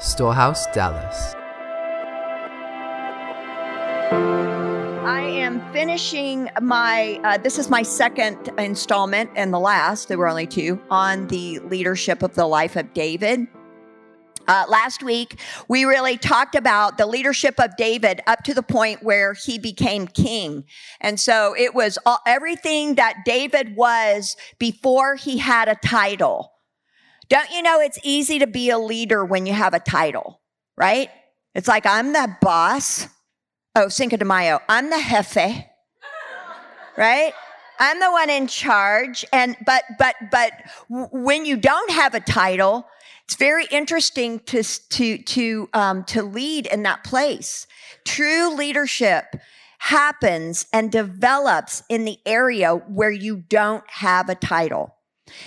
Storehouse, Dallas. I am finishing my, uh, this is my second installment and the last, there were only two, on the leadership of the life of David. Uh, last week, we really talked about the leadership of David up to the point where he became king. And so it was all, everything that David was before he had a title. Don't you know it's easy to be a leader when you have a title, right? It's like, I'm the boss. Oh, Cinco de Mayo. I'm the jefe, right? I'm the one in charge. And, but, but, but when you don't have a title, it's very interesting to, to, to, um, to lead in that place. True leadership happens and develops in the area where you don't have a title.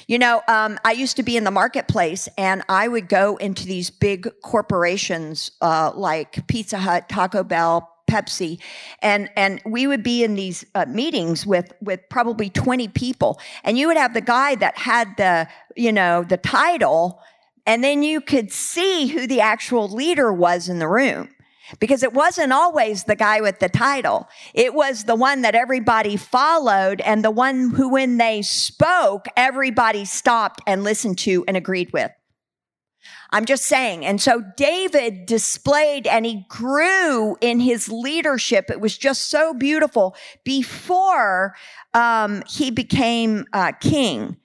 You know, um, I used to be in the marketplace and I would go into these big corporations uh, like Pizza Hut, Taco Bell, Pepsi, and and we would be in these uh, meetings with with probably twenty people, and you would have the guy that had the you know the title, and then you could see who the actual leader was in the room. Because it wasn't always the guy with the title. It was the one that everybody followed and the one who, when they spoke, everybody stopped and listened to and agreed with. I'm just saying. And so David displayed and he grew in his leadership. It was just so beautiful before um, he became uh, king.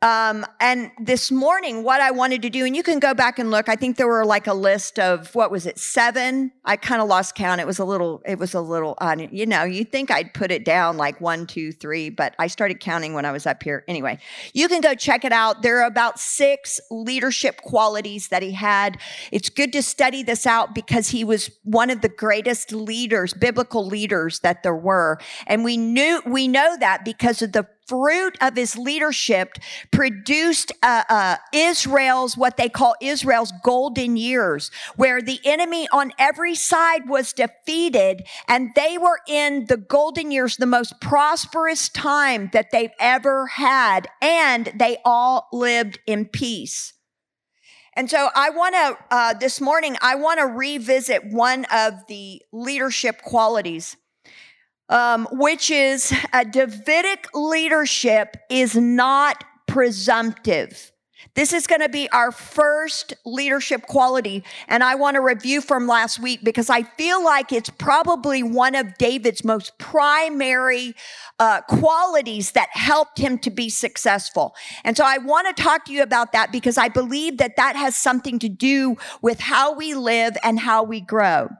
Um, and this morning, what I wanted to do, and you can go back and look. I think there were like a list of what was it, seven? I kind of lost count. It was a little, it was a little, uh, you know, you think I'd put it down like one, two, three, but I started counting when I was up here. Anyway, you can go check it out. There are about six leadership qualities that he had. It's good to study this out because he was one of the greatest leaders, biblical leaders that there were, and we knew we know that because of the fruit of his leadership produced uh, uh, Israel's, what they call Israel's golden years, where the enemy on every side was defeated and they were in the golden years, the most prosperous time that they've ever had. And they all lived in peace. And so I want to, uh, this morning, I want to revisit one of the leadership qualities um, which is a Davidic leadership is not presumptive. This is going to be our first leadership quality. And I want to review from last week because I feel like it's probably one of David's most primary uh, qualities that helped him to be successful. And so I want to talk to you about that because I believe that that has something to do with how we live and how we grow.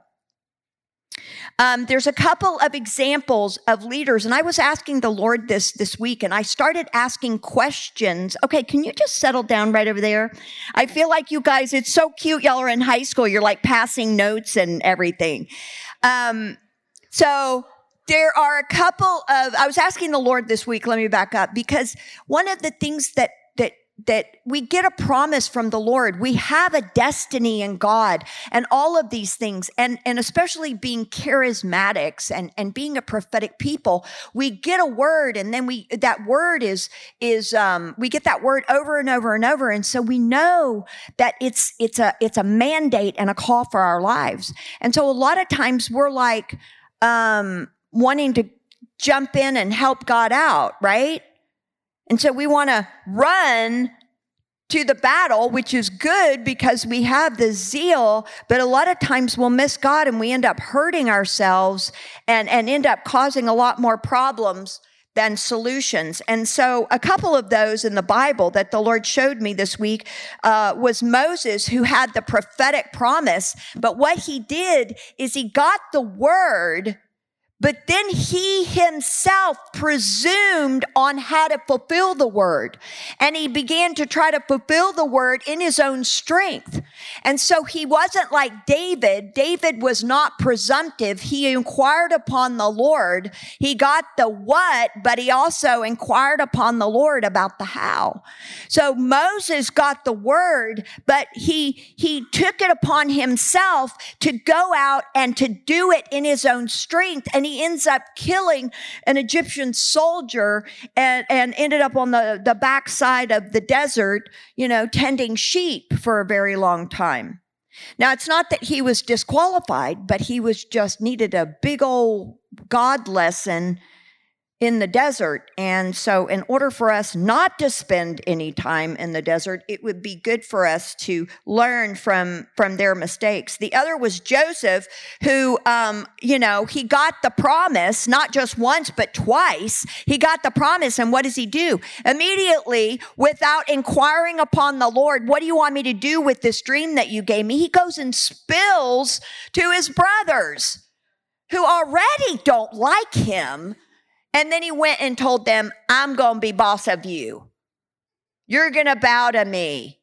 Um, there's a couple of examples of leaders, and I was asking the Lord this this week, and I started asking questions. Okay, can you just settle down right over there? I feel like you guys, it's so cute. Y'all are in high school. You're like passing notes and everything. Um, so there are a couple of, I was asking the Lord this week, let me back up, because one of the things that that we get a promise from the Lord. We have a destiny in God and all of these things. And, and especially being charismatics and, and being a prophetic people, we get a word and then we, that word is, is, um, we get that word over and over and over. And so we know that it's, it's a, it's a mandate and a call for our lives. And so a lot of times we're like, um, wanting to jump in and help God out, right? And so we want to run to the battle, which is good because we have the zeal, but a lot of times we'll miss God and we end up hurting ourselves and, and end up causing a lot more problems than solutions. And so a couple of those in the Bible that the Lord showed me this week uh, was Moses who had the prophetic promise. But what he did is he got the word but then he himself presumed on how to fulfill the word. And he began to try to fulfill the word in his own strength. And so he wasn't like David. David was not presumptive. He inquired upon the Lord. He got the what, but he also inquired upon the Lord about the how. So Moses got the word, but he, he took it upon himself to go out and to do it in his own strength. And he ends up killing an Egyptian soldier and, and ended up on the, the backside of the desert, you know, tending sheep for a very long time. Now, it's not that he was disqualified, but he was just needed a big old God lesson in the desert. And so, in order for us not to spend any time in the desert, it would be good for us to learn from, from their mistakes. The other was Joseph, who, um, you know, he got the promise, not just once, but twice. He got the promise. And what does he do? Immediately, without inquiring upon the Lord, what do you want me to do with this dream that you gave me? He goes and spills to his brothers who already don't like him and then he went and told them, I'm going to be boss of you. You're going to bow to me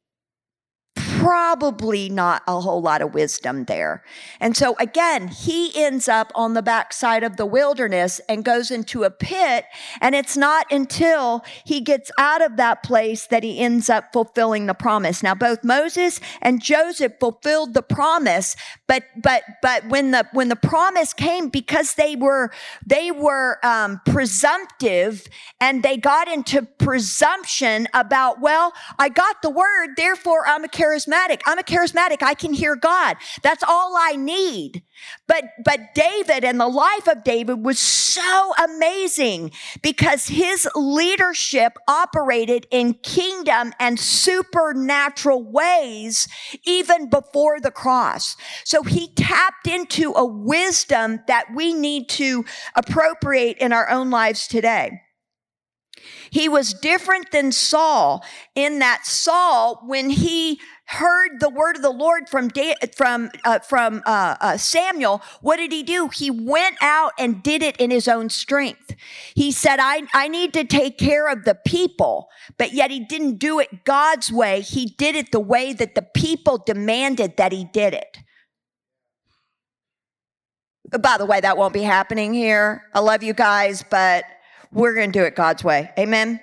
probably not a whole lot of wisdom there. And so again, he ends up on the backside of the wilderness and goes into a pit. And it's not until he gets out of that place that he ends up fulfilling the promise. Now, both Moses and Joseph fulfilled the promise, but, but, but when the, when the promise came, because they were, they were, um, presumptive and they got into presumption about, well, I got the word, therefore I'm a charismatic charismatic. I'm a charismatic. I can hear God. That's all I need. But, but David and the life of David was so amazing because his leadership operated in kingdom and supernatural ways even before the cross. So he tapped into a wisdom that we need to appropriate in our own lives today. He was different than Saul in that Saul, when he heard the word of the Lord from from uh, from uh, uh, Samuel, what did he do? He went out and did it in his own strength. He said, "I I need to take care of the people," but yet he didn't do it God's way. He did it the way that the people demanded that he did it. By the way, that won't be happening here. I love you guys, but we're going to do it God's way. Amen.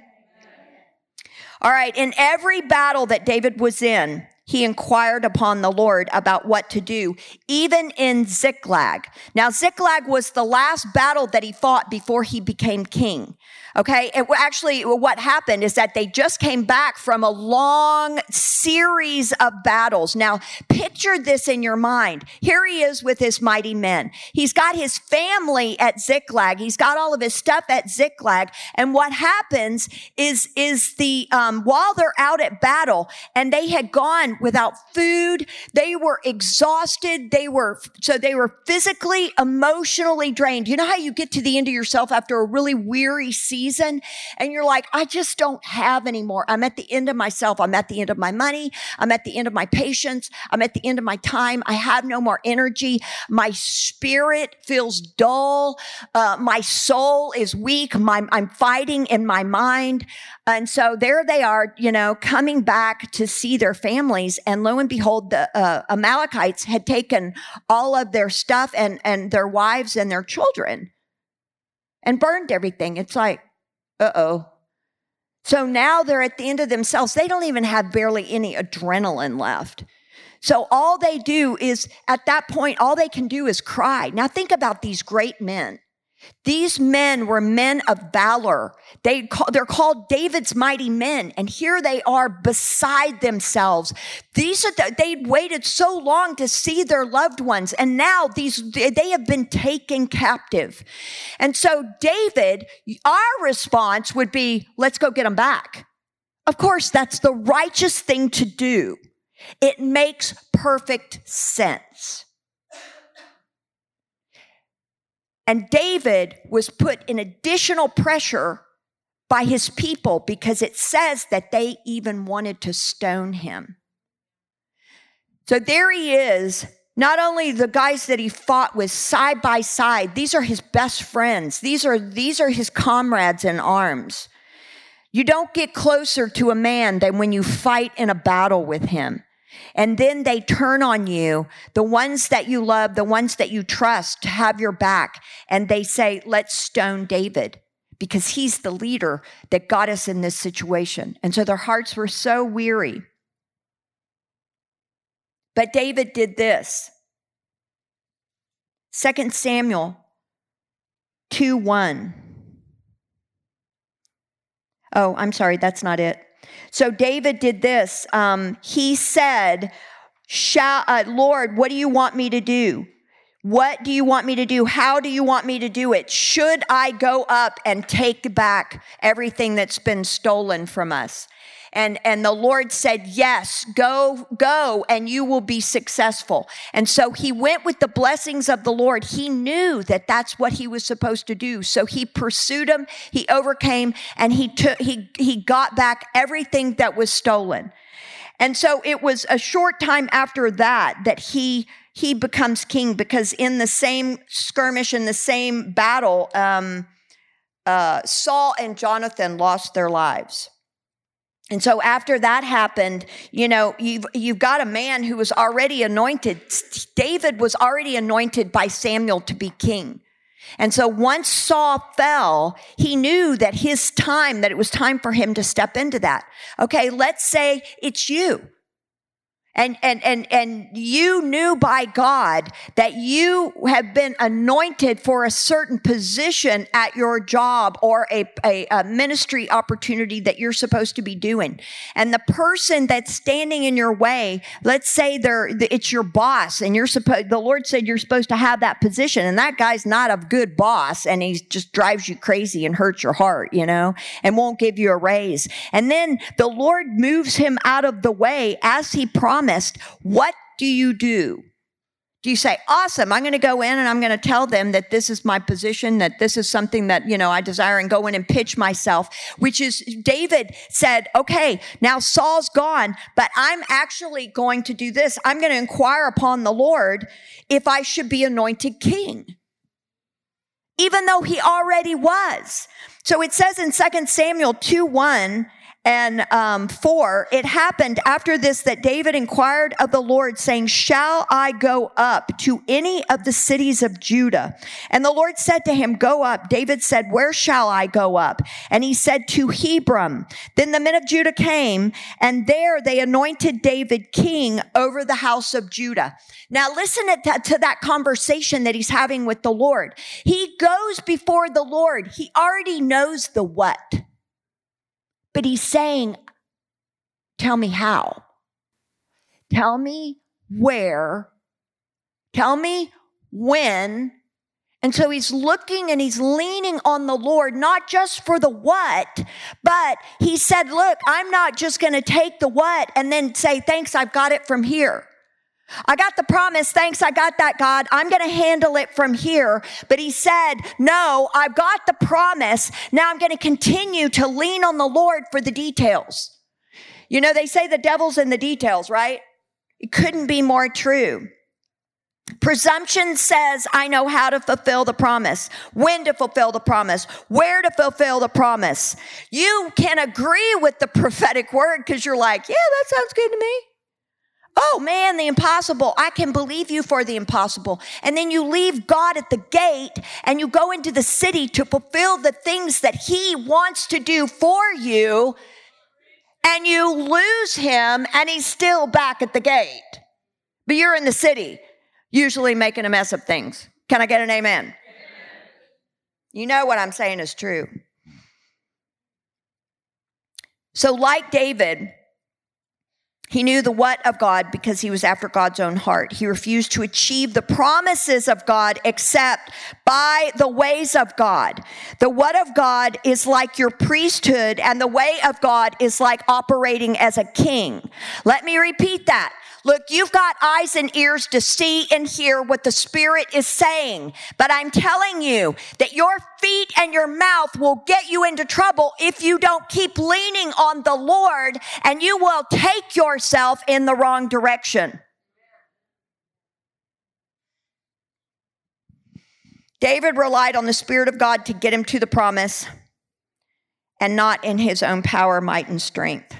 All right. In every battle that David was in, he inquired upon the Lord about what to do, even in Ziklag. Now, Ziklag was the last battle that he fought before he became king. Okay. It actually, what happened is that they just came back from a long series of battles. Now, picture this in your mind. Here he is with his mighty men. He's got his family at Ziklag. He's got all of his stuff at Ziklag. And what happens is, is the, um, while they're out at battle and they had gone without food, they were exhausted. They were, so they were physically, emotionally drained. You know how you get to the end of yourself after a really weary season? And you're like, I just don't have anymore. I'm at the end of myself. I'm at the end of my money. I'm at the end of my patience. I'm at the end of my time. I have no more energy. My spirit feels dull. Uh, my soul is weak. My, I'm fighting in my mind. And so there they are, you know, coming back to see their families. And lo and behold, the uh, Amalekites had taken all of their stuff and, and their wives and their children and burned everything. It's like, uh oh. So now they're at the end of themselves. They don't even have barely any adrenaline left. So all they do is, at that point, all they can do is cry. Now think about these great men. These men were men of valor. They call, they're called David's mighty men. And here they are beside themselves. These are, the, they'd waited so long to see their loved ones. And now these, they have been taken captive. And so David, our response would be, let's go get them back. Of course, that's the righteous thing to do. It makes perfect sense. And David was put in additional pressure by his people because it says that they even wanted to stone him. So there he is. Not only the guys that he fought with side by side, these are his best friends. These are, these are his comrades in arms. You don't get closer to a man than when you fight in a battle with him. And then they turn on you, the ones that you love, the ones that you trust have your back. And they say, let's stone David because he's the leader that got us in this situation. And so their hearts were so weary. But David did this. 2 Samuel 2 1. Oh, I'm sorry, that's not it. So David did this. Um, he said, Shall, uh, Lord, what do you want me to do? What do you want me to do? How do you want me to do it? Should I go up and take back everything that's been stolen from us? And, and the Lord said, yes, go, go, and you will be successful. And so he went with the blessings of the Lord. He knew that that's what he was supposed to do. So he pursued him, he overcame, and he took, he, he got back everything that was stolen. And so it was a short time after that that he he becomes king because in the same skirmish in the same battle um, uh, saul and jonathan lost their lives and so after that happened, you know, you've, you've got a man who was already anointed. David was already anointed by Samuel to be king. And so once Saul fell, he knew that his time, that it was time for him to step into that. Okay, let's say it's you. And, and, and, and you knew by God that you have been anointed for a certain position at your job or a, a, a, ministry opportunity that you're supposed to be doing. And the person that's standing in your way, let's say they're, it's your boss and you're supposed, the Lord said you're supposed to have that position. And that guy's not a good boss and he just drives you crazy and hurts your heart, you know, and won't give you a raise. And then the Lord moves him out of the way as he promised promised, what do you do? Do you say, awesome, I'm going to go in and I'm going to tell them that this is my position, that this is something that, you know, I desire and go in and pitch myself, which is David said, okay, now Saul's gone, but I'm actually going to do this. I'm going to inquire upon the Lord if I should be anointed king. Even though he already was. So it says in 2 Samuel 2 1, and um, 4, it happened after this that David inquired of the Lord, saying, Shall I go up to any of the cities of Judah? And the Lord said to him, Go up. David said, Where shall I go up? And he said, To Hebron. Then the men of Judah came, and there they anointed David king over the house of Judah. Now listen to that conversation that he's having with the Lord. He goes before the Lord. He already knows the what. But he's saying, Tell me how. Tell me where. Tell me when. And so he's looking and he's leaning on the Lord, not just for the what, but he said, Look, I'm not just going to take the what and then say, Thanks, I've got it from here. I got the promise. Thanks. I got that, God. I'm going to handle it from here. But he said, no, I've got the promise. Now I'm going to continue to lean on the Lord for the details. You know, they say the devil's in the details, right? It couldn't be more true. Presumption says, I know how to fulfill the promise, when to fulfill the promise, where to fulfill the promise. You can agree with the prophetic word because you're like, yeah, that sounds good to me. Oh man, the impossible. I can believe you for the impossible. And then you leave God at the gate and you go into the city to fulfill the things that He wants to do for you. And you lose Him and He's still back at the gate. But you're in the city, usually making a mess of things. Can I get an amen? amen. You know what I'm saying is true. So, like David, he knew the what of God because he was after God's own heart. He refused to achieve the promises of God except by the ways of God. The what of God is like your priesthood and the way of God is like operating as a king. Let me repeat that. Look, you've got eyes and ears to see and hear what the Spirit is saying. But I'm telling you that your feet and your mouth will get you into trouble if you don't keep leaning on the Lord and you will take yourself in the wrong direction. David relied on the Spirit of God to get him to the promise and not in his own power, might, and strength.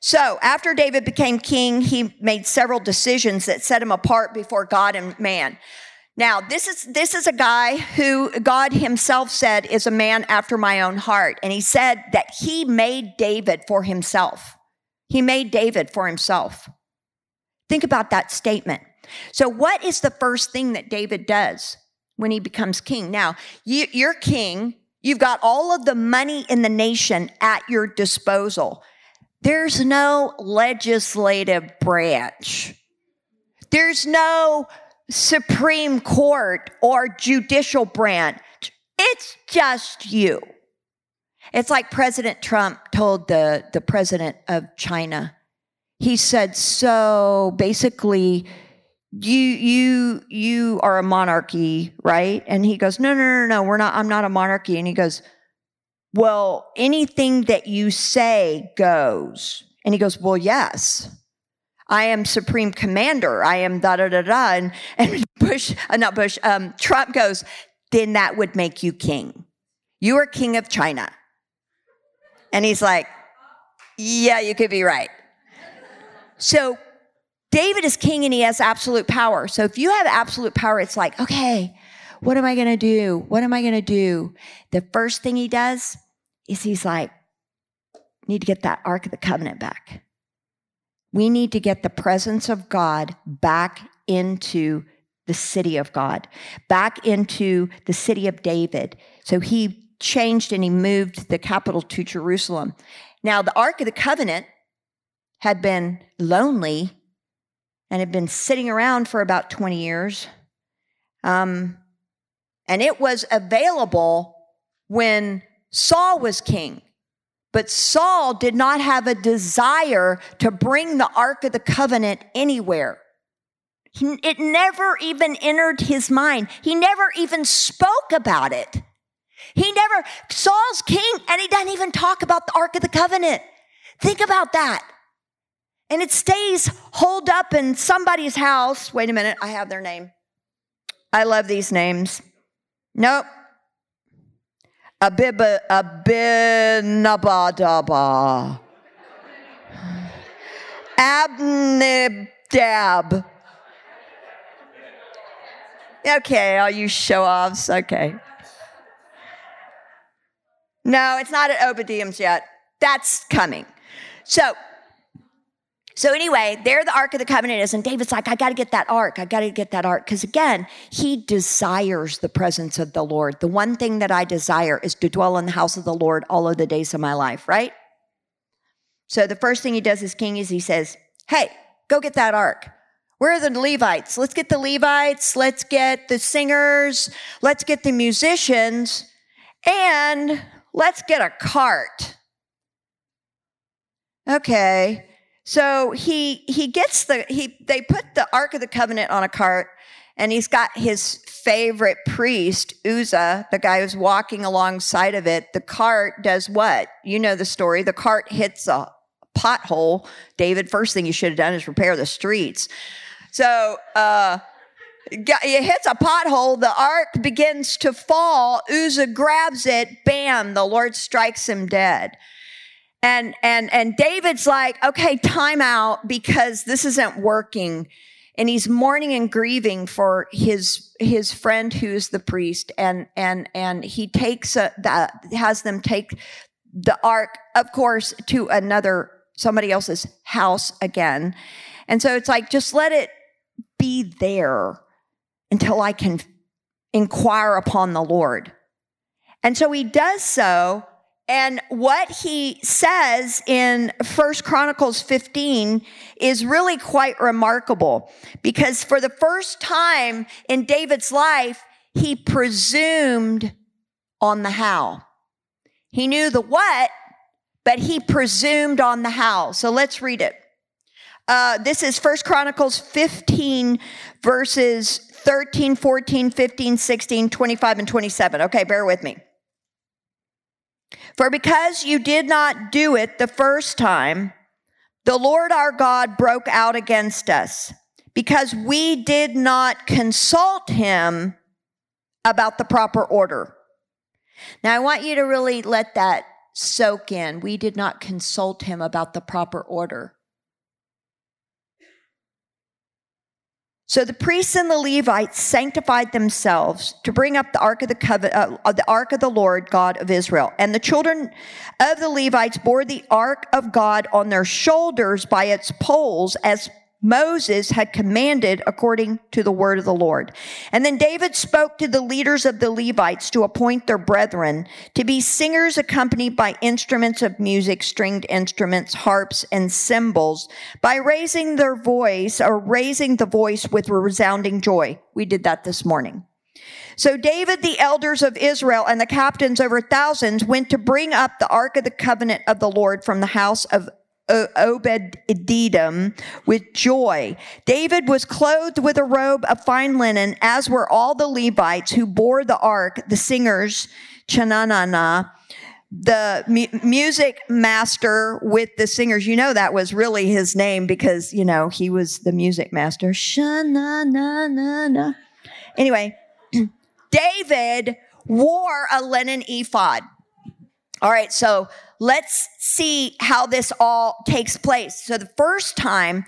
So after David became king, he made several decisions that set him apart before God and man. Now, this is, this is a guy who God himself said is a man after my own heart. And he said that he made David for himself. He made David for himself. Think about that statement. So, what is the first thing that David does when he becomes king? Now, you, you're king. You've got all of the money in the nation at your disposal. There's no legislative branch There's no Supreme Court or judicial branch. It's just you. It's like President Trump told the, the president of China. He said, so basically, you you you are a monarchy, right? And he goes, no, no, no, no, we're not, I'm not a monarchy. And he goes, well, anything that you say goes. And he goes, well, yes. I am supreme commander. I am da da da da. And, and Bush, uh, not Bush, um, Trump goes, then that would make you king. You are king of China. And he's like, yeah, you could be right. So David is king and he has absolute power. So if you have absolute power, it's like, okay, what am I going to do? What am I going to do? The first thing he does is he's like, need to get that Ark of the Covenant back. We need to get the presence of God back into the city of God, back into the city of David. So he changed and he moved the capital to Jerusalem. Now, the Ark of the Covenant had been lonely and had been sitting around for about 20 years. Um, and it was available when Saul was king. But Saul did not have a desire to bring the Ark of the Covenant anywhere. He, it never even entered his mind. He never even spoke about it. He never, Saul's king, and he doesn't even talk about the Ark of the Covenant. Think about that. And it stays holed up in somebody's house. Wait a minute, I have their name. I love these names. Nope. Abiba, Abinabadaba. Abnibdab. Okay, all you show offs. Okay. No, it's not at Obadiah's yet. That's coming. So, so anyway, there the Ark of the Covenant is, and David's like, I got to get that Ark. I got to get that Ark. Because again, he desires the presence of the Lord. The one thing that I desire is to dwell in the house of the Lord all of the days of my life, right? So the first thing he does as king is he says, Hey, go get that Ark. Where are the Levites? Let's get the Levites. Let's get the singers. Let's get the musicians. And let's get a cart. Okay. So he he gets the he they put the Ark of the Covenant on a cart, and he's got his favorite priest, Uzzah, the guy who's walking alongside of it. The cart does what? You know the story. The cart hits a pothole. David, first thing you should have done is repair the streets. So uh it hits a pothole. The ark begins to fall. Uzzah grabs it. Bam! The Lord strikes him dead. And, and, and David's like, okay, time out because this isn't working. And he's mourning and grieving for his, his friend who's the priest. And, and, and he takes a, that, has them take the ark, of course, to another, somebody else's house again. And so it's like, just let it be there until I can inquire upon the Lord. And so he does so and what he says in First Chronicles 15 is really quite remarkable because for the first time in David's life, he presumed on the how. He knew the what, but he presumed on the how. So let's read it. Uh, this is First Chronicles 15, verses 13, 14, 15, 16, 25, and 27. Okay, bear with me. For because you did not do it the first time, the Lord our God broke out against us because we did not consult him about the proper order. Now, I want you to really let that soak in. We did not consult him about the proper order. So the priests and the Levites sanctified themselves to bring up the ark of the covenant, uh, the ark of the Lord God of Israel. And the children of the Levites bore the ark of God on their shoulders by its poles as Moses had commanded according to the word of the Lord. And then David spoke to the leaders of the Levites to appoint their brethren to be singers accompanied by instruments of music, stringed instruments, harps, and cymbals by raising their voice or raising the voice with resounding joy. We did that this morning. So David, the elders of Israel, and the captains over thousands went to bring up the ark of the covenant of the Lord from the house of Obed Edom with joy. David was clothed with a robe of fine linen, as were all the Levites who bore the ark, the singers, Chananana, the mu- music master with the singers. You know, that was really his name because, you know, he was the music master. Shananana. Anyway, David wore a linen ephod. All right, so let's see how this all takes place. So the first time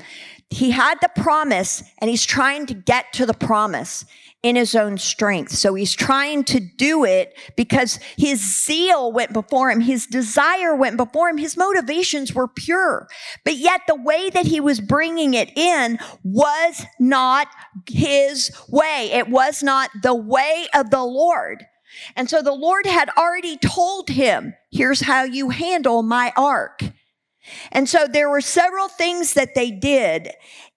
he had the promise and he's trying to get to the promise in his own strength. So he's trying to do it because his zeal went before him. His desire went before him. His motivations were pure. But yet the way that he was bringing it in was not his way. It was not the way of the Lord. And so the Lord had already told him, here's how you handle my ark. And so there were several things that they did.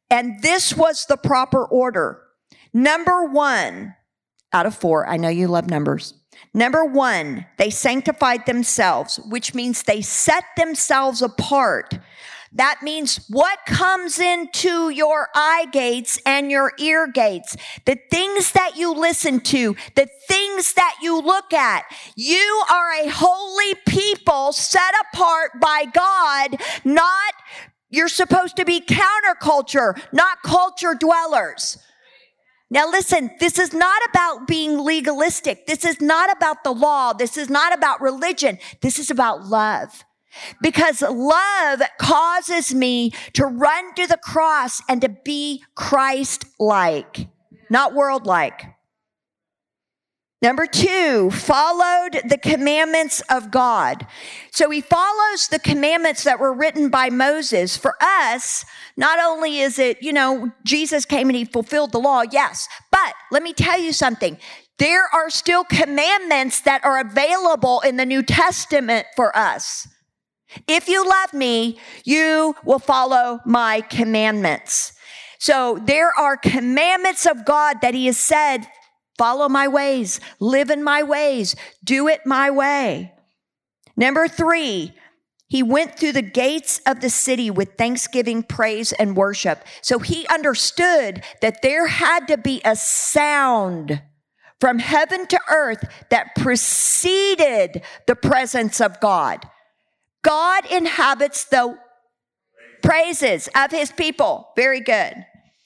And this was the proper order. Number one out of four, I know you love numbers. Number one, they sanctified themselves, which means they set themselves apart. That means what comes into your eye gates and your ear gates, the things that you listen to, the things that you look at. You are a holy people set apart by God, not you're supposed to be counterculture, not culture dwellers. Now listen, this is not about being legalistic. This is not about the law. This is not about religion. This is about love. Because love causes me to run to the cross and to be Christ like, not world like. Number two, followed the commandments of God. So he follows the commandments that were written by Moses. For us, not only is it, you know, Jesus came and he fulfilled the law, yes, but let me tell you something. There are still commandments that are available in the New Testament for us. If you love me, you will follow my commandments. So there are commandments of God that he has said Follow my ways, live in my ways, do it my way. Number three, he went through the gates of the city with thanksgiving, praise, and worship. So he understood that there had to be a sound from heaven to earth that preceded the presence of God. God inhabits the praises of his people. Very good.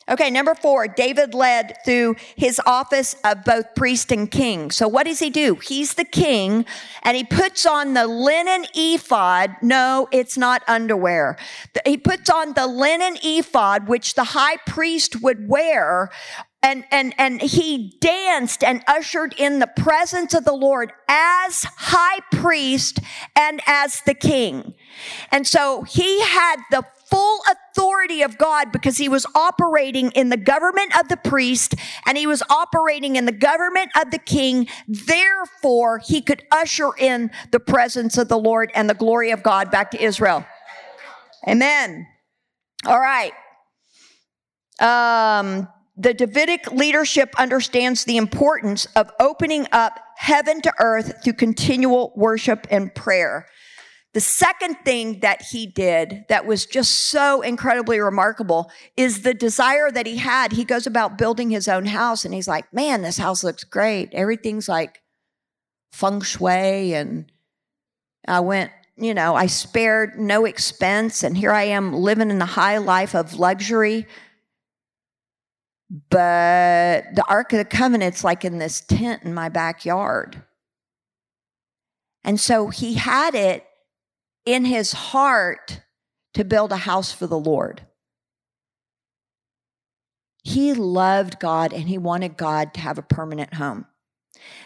Okay, number four, David led through his office of both priest and king. So what does he do? He's the king and he puts on the linen ephod. No, it's not underwear. He puts on the linen ephod, which the high priest would wear and, and, and he danced and ushered in the presence of the Lord as high priest and as the king. And so he had the full authority of God because he was operating in the government of the priest and he was operating in the government of the king. Therefore, he could usher in the presence of the Lord and the glory of God back to Israel. Amen. All right. Um, the Davidic leadership understands the importance of opening up heaven to earth through continual worship and prayer. The second thing that he did that was just so incredibly remarkable is the desire that he had. He goes about building his own house and he's like, man, this house looks great. Everything's like feng shui. And I went, you know, I spared no expense. And here I am living in the high life of luxury. But the Ark of the Covenant's like in this tent in my backyard. And so he had it in his heart to build a house for the Lord. He loved God and he wanted God to have a permanent home.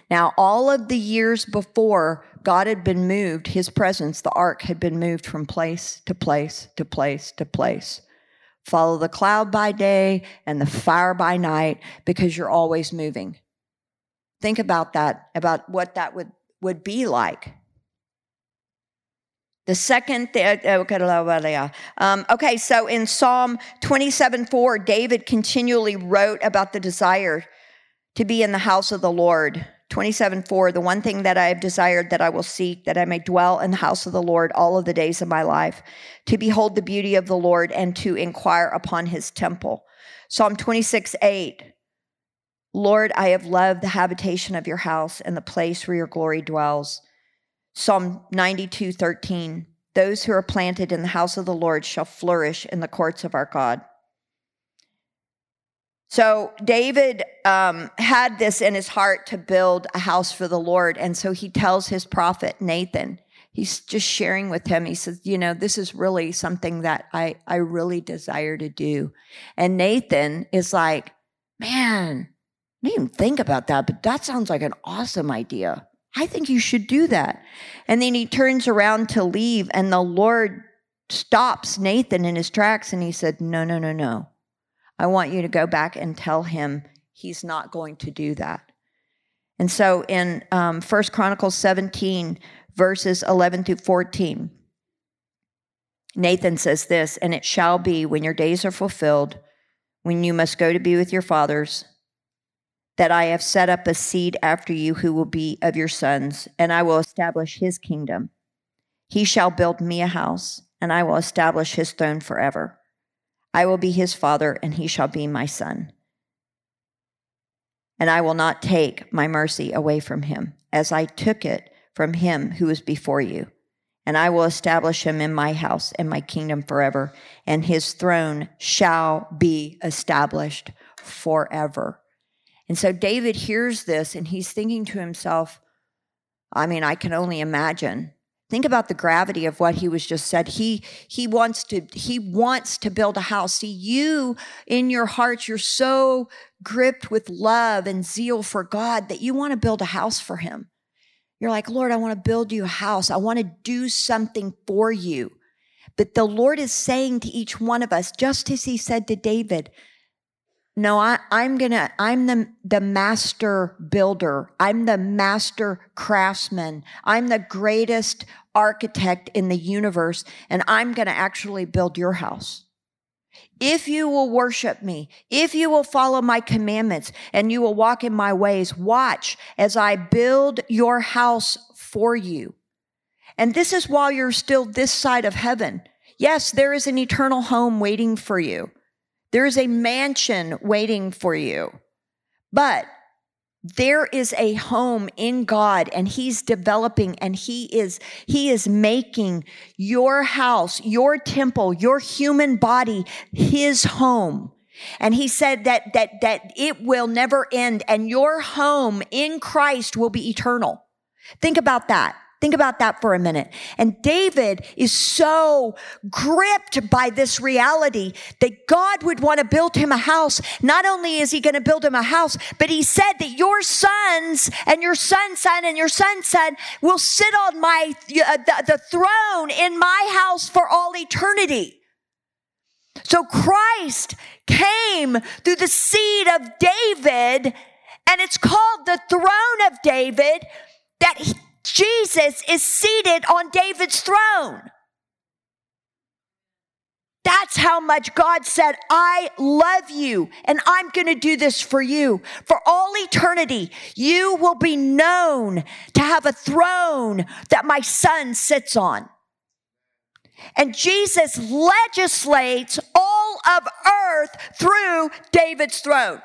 Now, all of the years before God had been moved, his presence, the ark, had been moved from place to place to place to place. Follow the cloud by day and the fire by night because you're always moving. Think about that, about what that would, would be like. The second, um, okay, so in Psalm 27 4, David continually wrote about the desire to be in the house of the Lord. 27 4, the one thing that I have desired that I will seek, that I may dwell in the house of the Lord all of the days of my life, to behold the beauty of the Lord and to inquire upon his temple. Psalm 26 8, Lord, I have loved the habitation of your house and the place where your glory dwells. Psalm 92 13. Those who are planted in the house of the Lord shall flourish in the courts of our God. So David um, had this in his heart to build a house for the Lord. And so he tells his prophet, Nathan, he's just sharing with him. He says, You know, this is really something that I, I really desire to do. And Nathan is like, Man, I didn't even think about that, but that sounds like an awesome idea. I think you should do that. And then he turns around to leave, and the Lord stops Nathan in his tracks and he said, No, no, no, no. I want you to go back and tell him he's not going to do that. And so in um, 1 Chronicles 17, verses 11 through 14, Nathan says this, and it shall be when your days are fulfilled, when you must go to be with your fathers, that I have set up a seed after you who will be of your sons, and I will establish his kingdom. He shall build me a house, and I will establish his throne forever. I will be his father, and he shall be my son. And I will not take my mercy away from him, as I took it from him who was before you. And I will establish him in my house and my kingdom forever, and his throne shall be established forever. And so David hears this and he's thinking to himself, I mean, I can only imagine. Think about the gravity of what he was just said. He he wants to he wants to build a house. See, you in your heart, you're so gripped with love and zeal for God that you want to build a house for him. You're like, Lord, I want to build you a house. I want to do something for you. But the Lord is saying to each one of us, just as he said to David, no, I, I'm gonna, I'm the, the master builder. I'm the master craftsman. I'm the greatest architect in the universe, and I'm gonna actually build your house. If you will worship me, if you will follow my commandments, and you will walk in my ways, watch as I build your house for you. And this is while you're still this side of heaven. Yes, there is an eternal home waiting for you. There is a mansion waiting for you. But there is a home in God and he's developing and he is he is making your house, your temple, your human body his home. And he said that that that it will never end and your home in Christ will be eternal. Think about that. Think about that for a minute. And David is so gripped by this reality that God would want to build him a house. Not only is he going to build him a house, but he said that your sons and your son's son and your son's son will sit on my, uh, the, the throne in my house for all eternity. So Christ came through the seed of David and it's called the throne of David that he, Jesus is seated on David's throne. That's how much God said, I love you and I'm going to do this for you. For all eternity, you will be known to have a throne that my son sits on. And Jesus legislates all of earth through David's throne.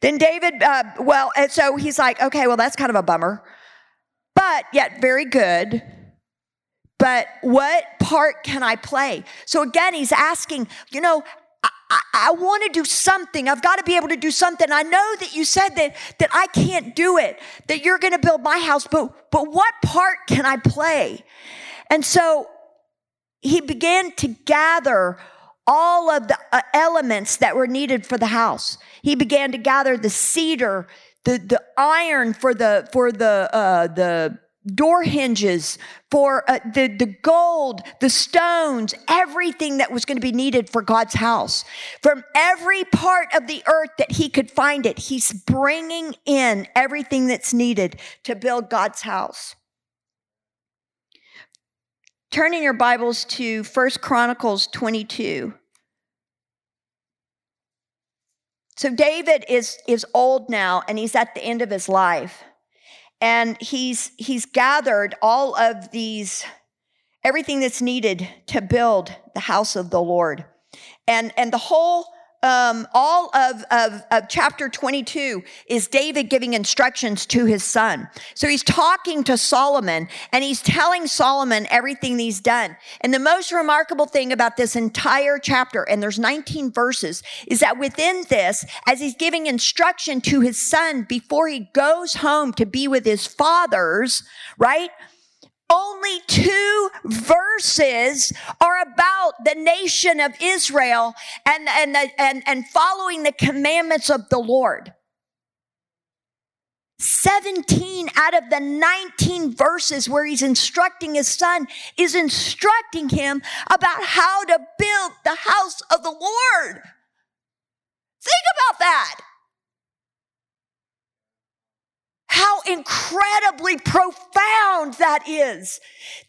Then David, uh, well, and so he's like, okay, well, that's kind of a bummer, but yet very good. But what part can I play? So again, he's asking, you know, I, I, I want to do something. I've got to be able to do something. I know that you said that, that I can't do it, that you're going to build my house, but, but what part can I play? And so he began to gather all of the uh, elements that were needed for the house. He began to gather the cedar, the, the iron for the, for the, uh, the, door hinges, for uh, the, the gold, the stones, everything that was going to be needed for God's house. From every part of the earth that he could find it, he's bringing in everything that's needed to build God's house. Turning your Bibles to First Chronicles 22. So David is, is old now and he's at the end of his life. And he's he's gathered all of these everything that's needed to build the house of the lord. And and the whole um, all of, of, of chapter 22 is David giving instructions to his son. So he's talking to Solomon and he's telling Solomon everything he's done. And the most remarkable thing about this entire chapter, and there's 19 verses, is that within this, as he's giving instruction to his son before he goes home to be with his fathers, right? Only two verses are about the nation of Israel and, and, and, and following the commandments of the Lord. 17 out of the 19 verses where he's instructing his son is instructing him about how to build the house of the Lord. Think about that. How incredibly profound that is.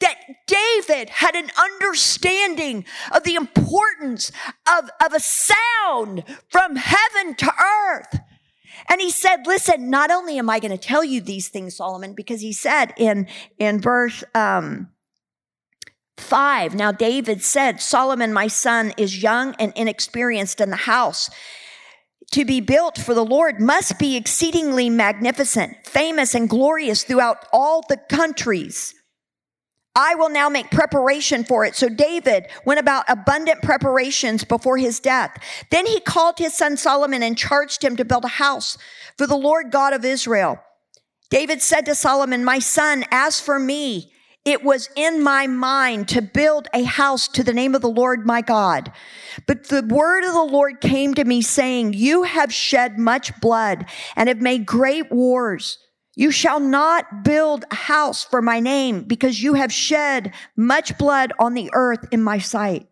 That David had an understanding of the importance of, of a sound from heaven to earth. And he said, listen, not only am I going to tell you these things, Solomon, because he said in, in verse, um, Five. Now David said, Solomon, my son, is young and inexperienced in the house to be built for the Lord must be exceedingly magnificent, famous and glorious throughout all the countries. I will now make preparation for it. So David went about abundant preparations before his death. Then he called his son Solomon and charged him to build a house for the Lord God of Israel. David said to Solomon, my son, as for me, it was in my mind to build a house to the name of the Lord my God. But the word of the Lord came to me saying, you have shed much blood and have made great wars. You shall not build a house for my name because you have shed much blood on the earth in my sight.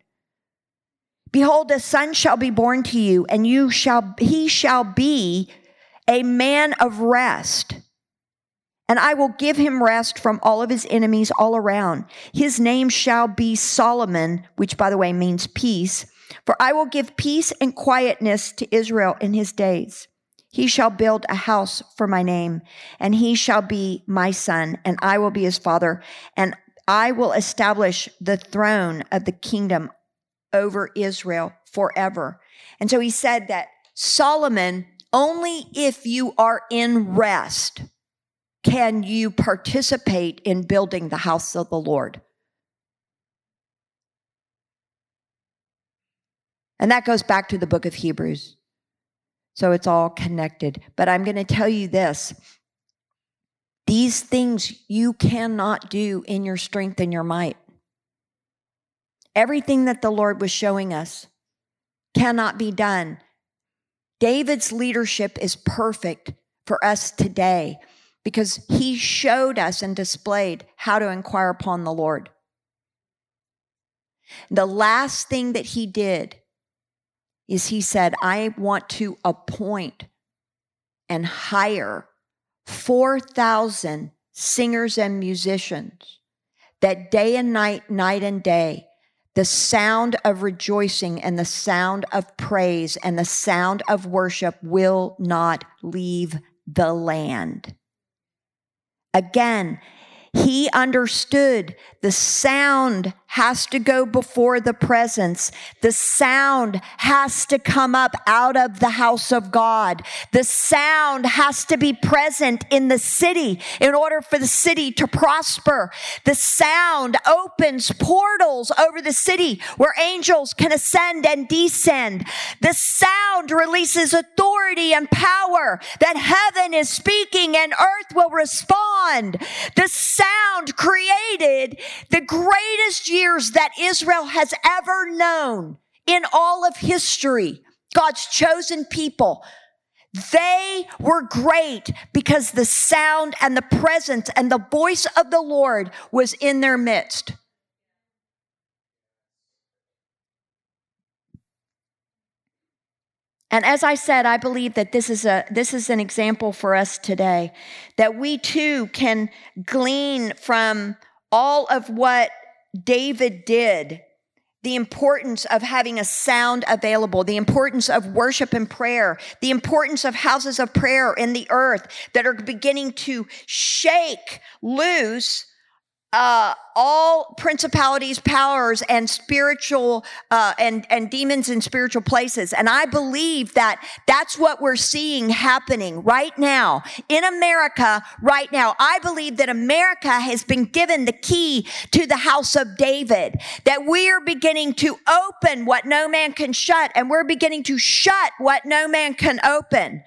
Behold, a son shall be born to you and you shall, he shall be a man of rest and I will give him rest from all of his enemies all around. His name shall be Solomon, which by the way means peace, for I will give peace and quietness to Israel in his days. He shall build a house for my name, and he shall be my son, and I will be his father, and I will establish the throne of the kingdom over Israel forever. And so he said that Solomon, only if you are in rest, can you participate in building the house of the Lord? And that goes back to the book of Hebrews. So it's all connected. But I'm going to tell you this these things you cannot do in your strength and your might. Everything that the Lord was showing us cannot be done. David's leadership is perfect for us today because he showed us and displayed how to inquire upon the Lord. The last thing that he did is he said, I want to appoint and hire 4,000 singers and musicians that day and night, night and day, the sound of rejoicing and the sound of praise and the sound of worship will not leave the land. Again, he understood the sound has to go before the presence. The sound has to come up out of the house of God. The sound has to be present in the city in order for the city to prosper. The sound opens portals over the city where angels can ascend and descend. The sound releases authority and power that heaven is speaking and earth will respond. The sound created the greatest years that Israel has ever known in all of history. God's chosen people. They were great because the sound and the presence and the voice of the Lord was in their midst. And as I said, I believe that this is a this is an example for us today that we too can glean from all of what David did the importance of having a sound available, the importance of worship and prayer, the importance of houses of prayer in the earth that are beginning to shake loose uh, all principalities, powers, and spiritual uh, and and demons in spiritual places. And I believe that that's what we're seeing happening right now in America. Right now, I believe that America has been given the key to the house of David. That we are beginning to open what no man can shut, and we're beginning to shut what no man can open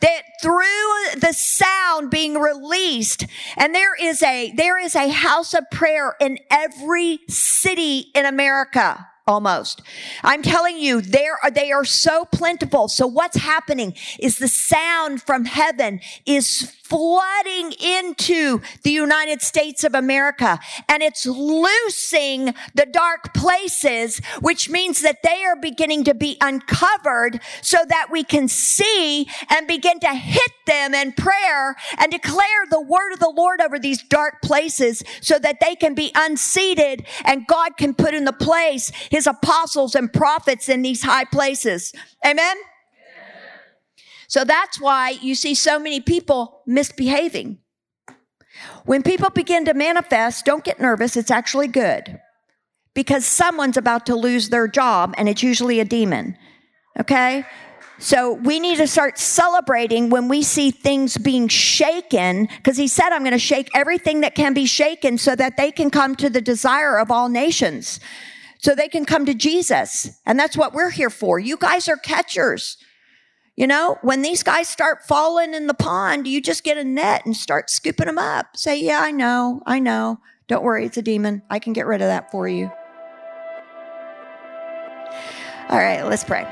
that through the sound being released and there is a there is a house of prayer in every city in America almost. I'm telling you, there are, they are so plentiful. So what's happening is the sound from heaven is flooding into the United States of America and it's loosing the dark places, which means that they are beginning to be uncovered so that we can see and begin to hit them in prayer and declare the word of the Lord over these dark places so that they can be unseated and God can put in the place his apostles and prophets in these high places. Amen. So that's why you see so many people misbehaving. When people begin to manifest, don't get nervous. It's actually good because someone's about to lose their job and it's usually a demon. Okay? So we need to start celebrating when we see things being shaken because he said, I'm going to shake everything that can be shaken so that they can come to the desire of all nations. So they can come to Jesus. And that's what we're here for. You guys are catchers. You know, when these guys start falling in the pond, you just get a net and start scooping them up. Say, Yeah, I know, I know. Don't worry, it's a demon. I can get rid of that for you. All right, let's pray.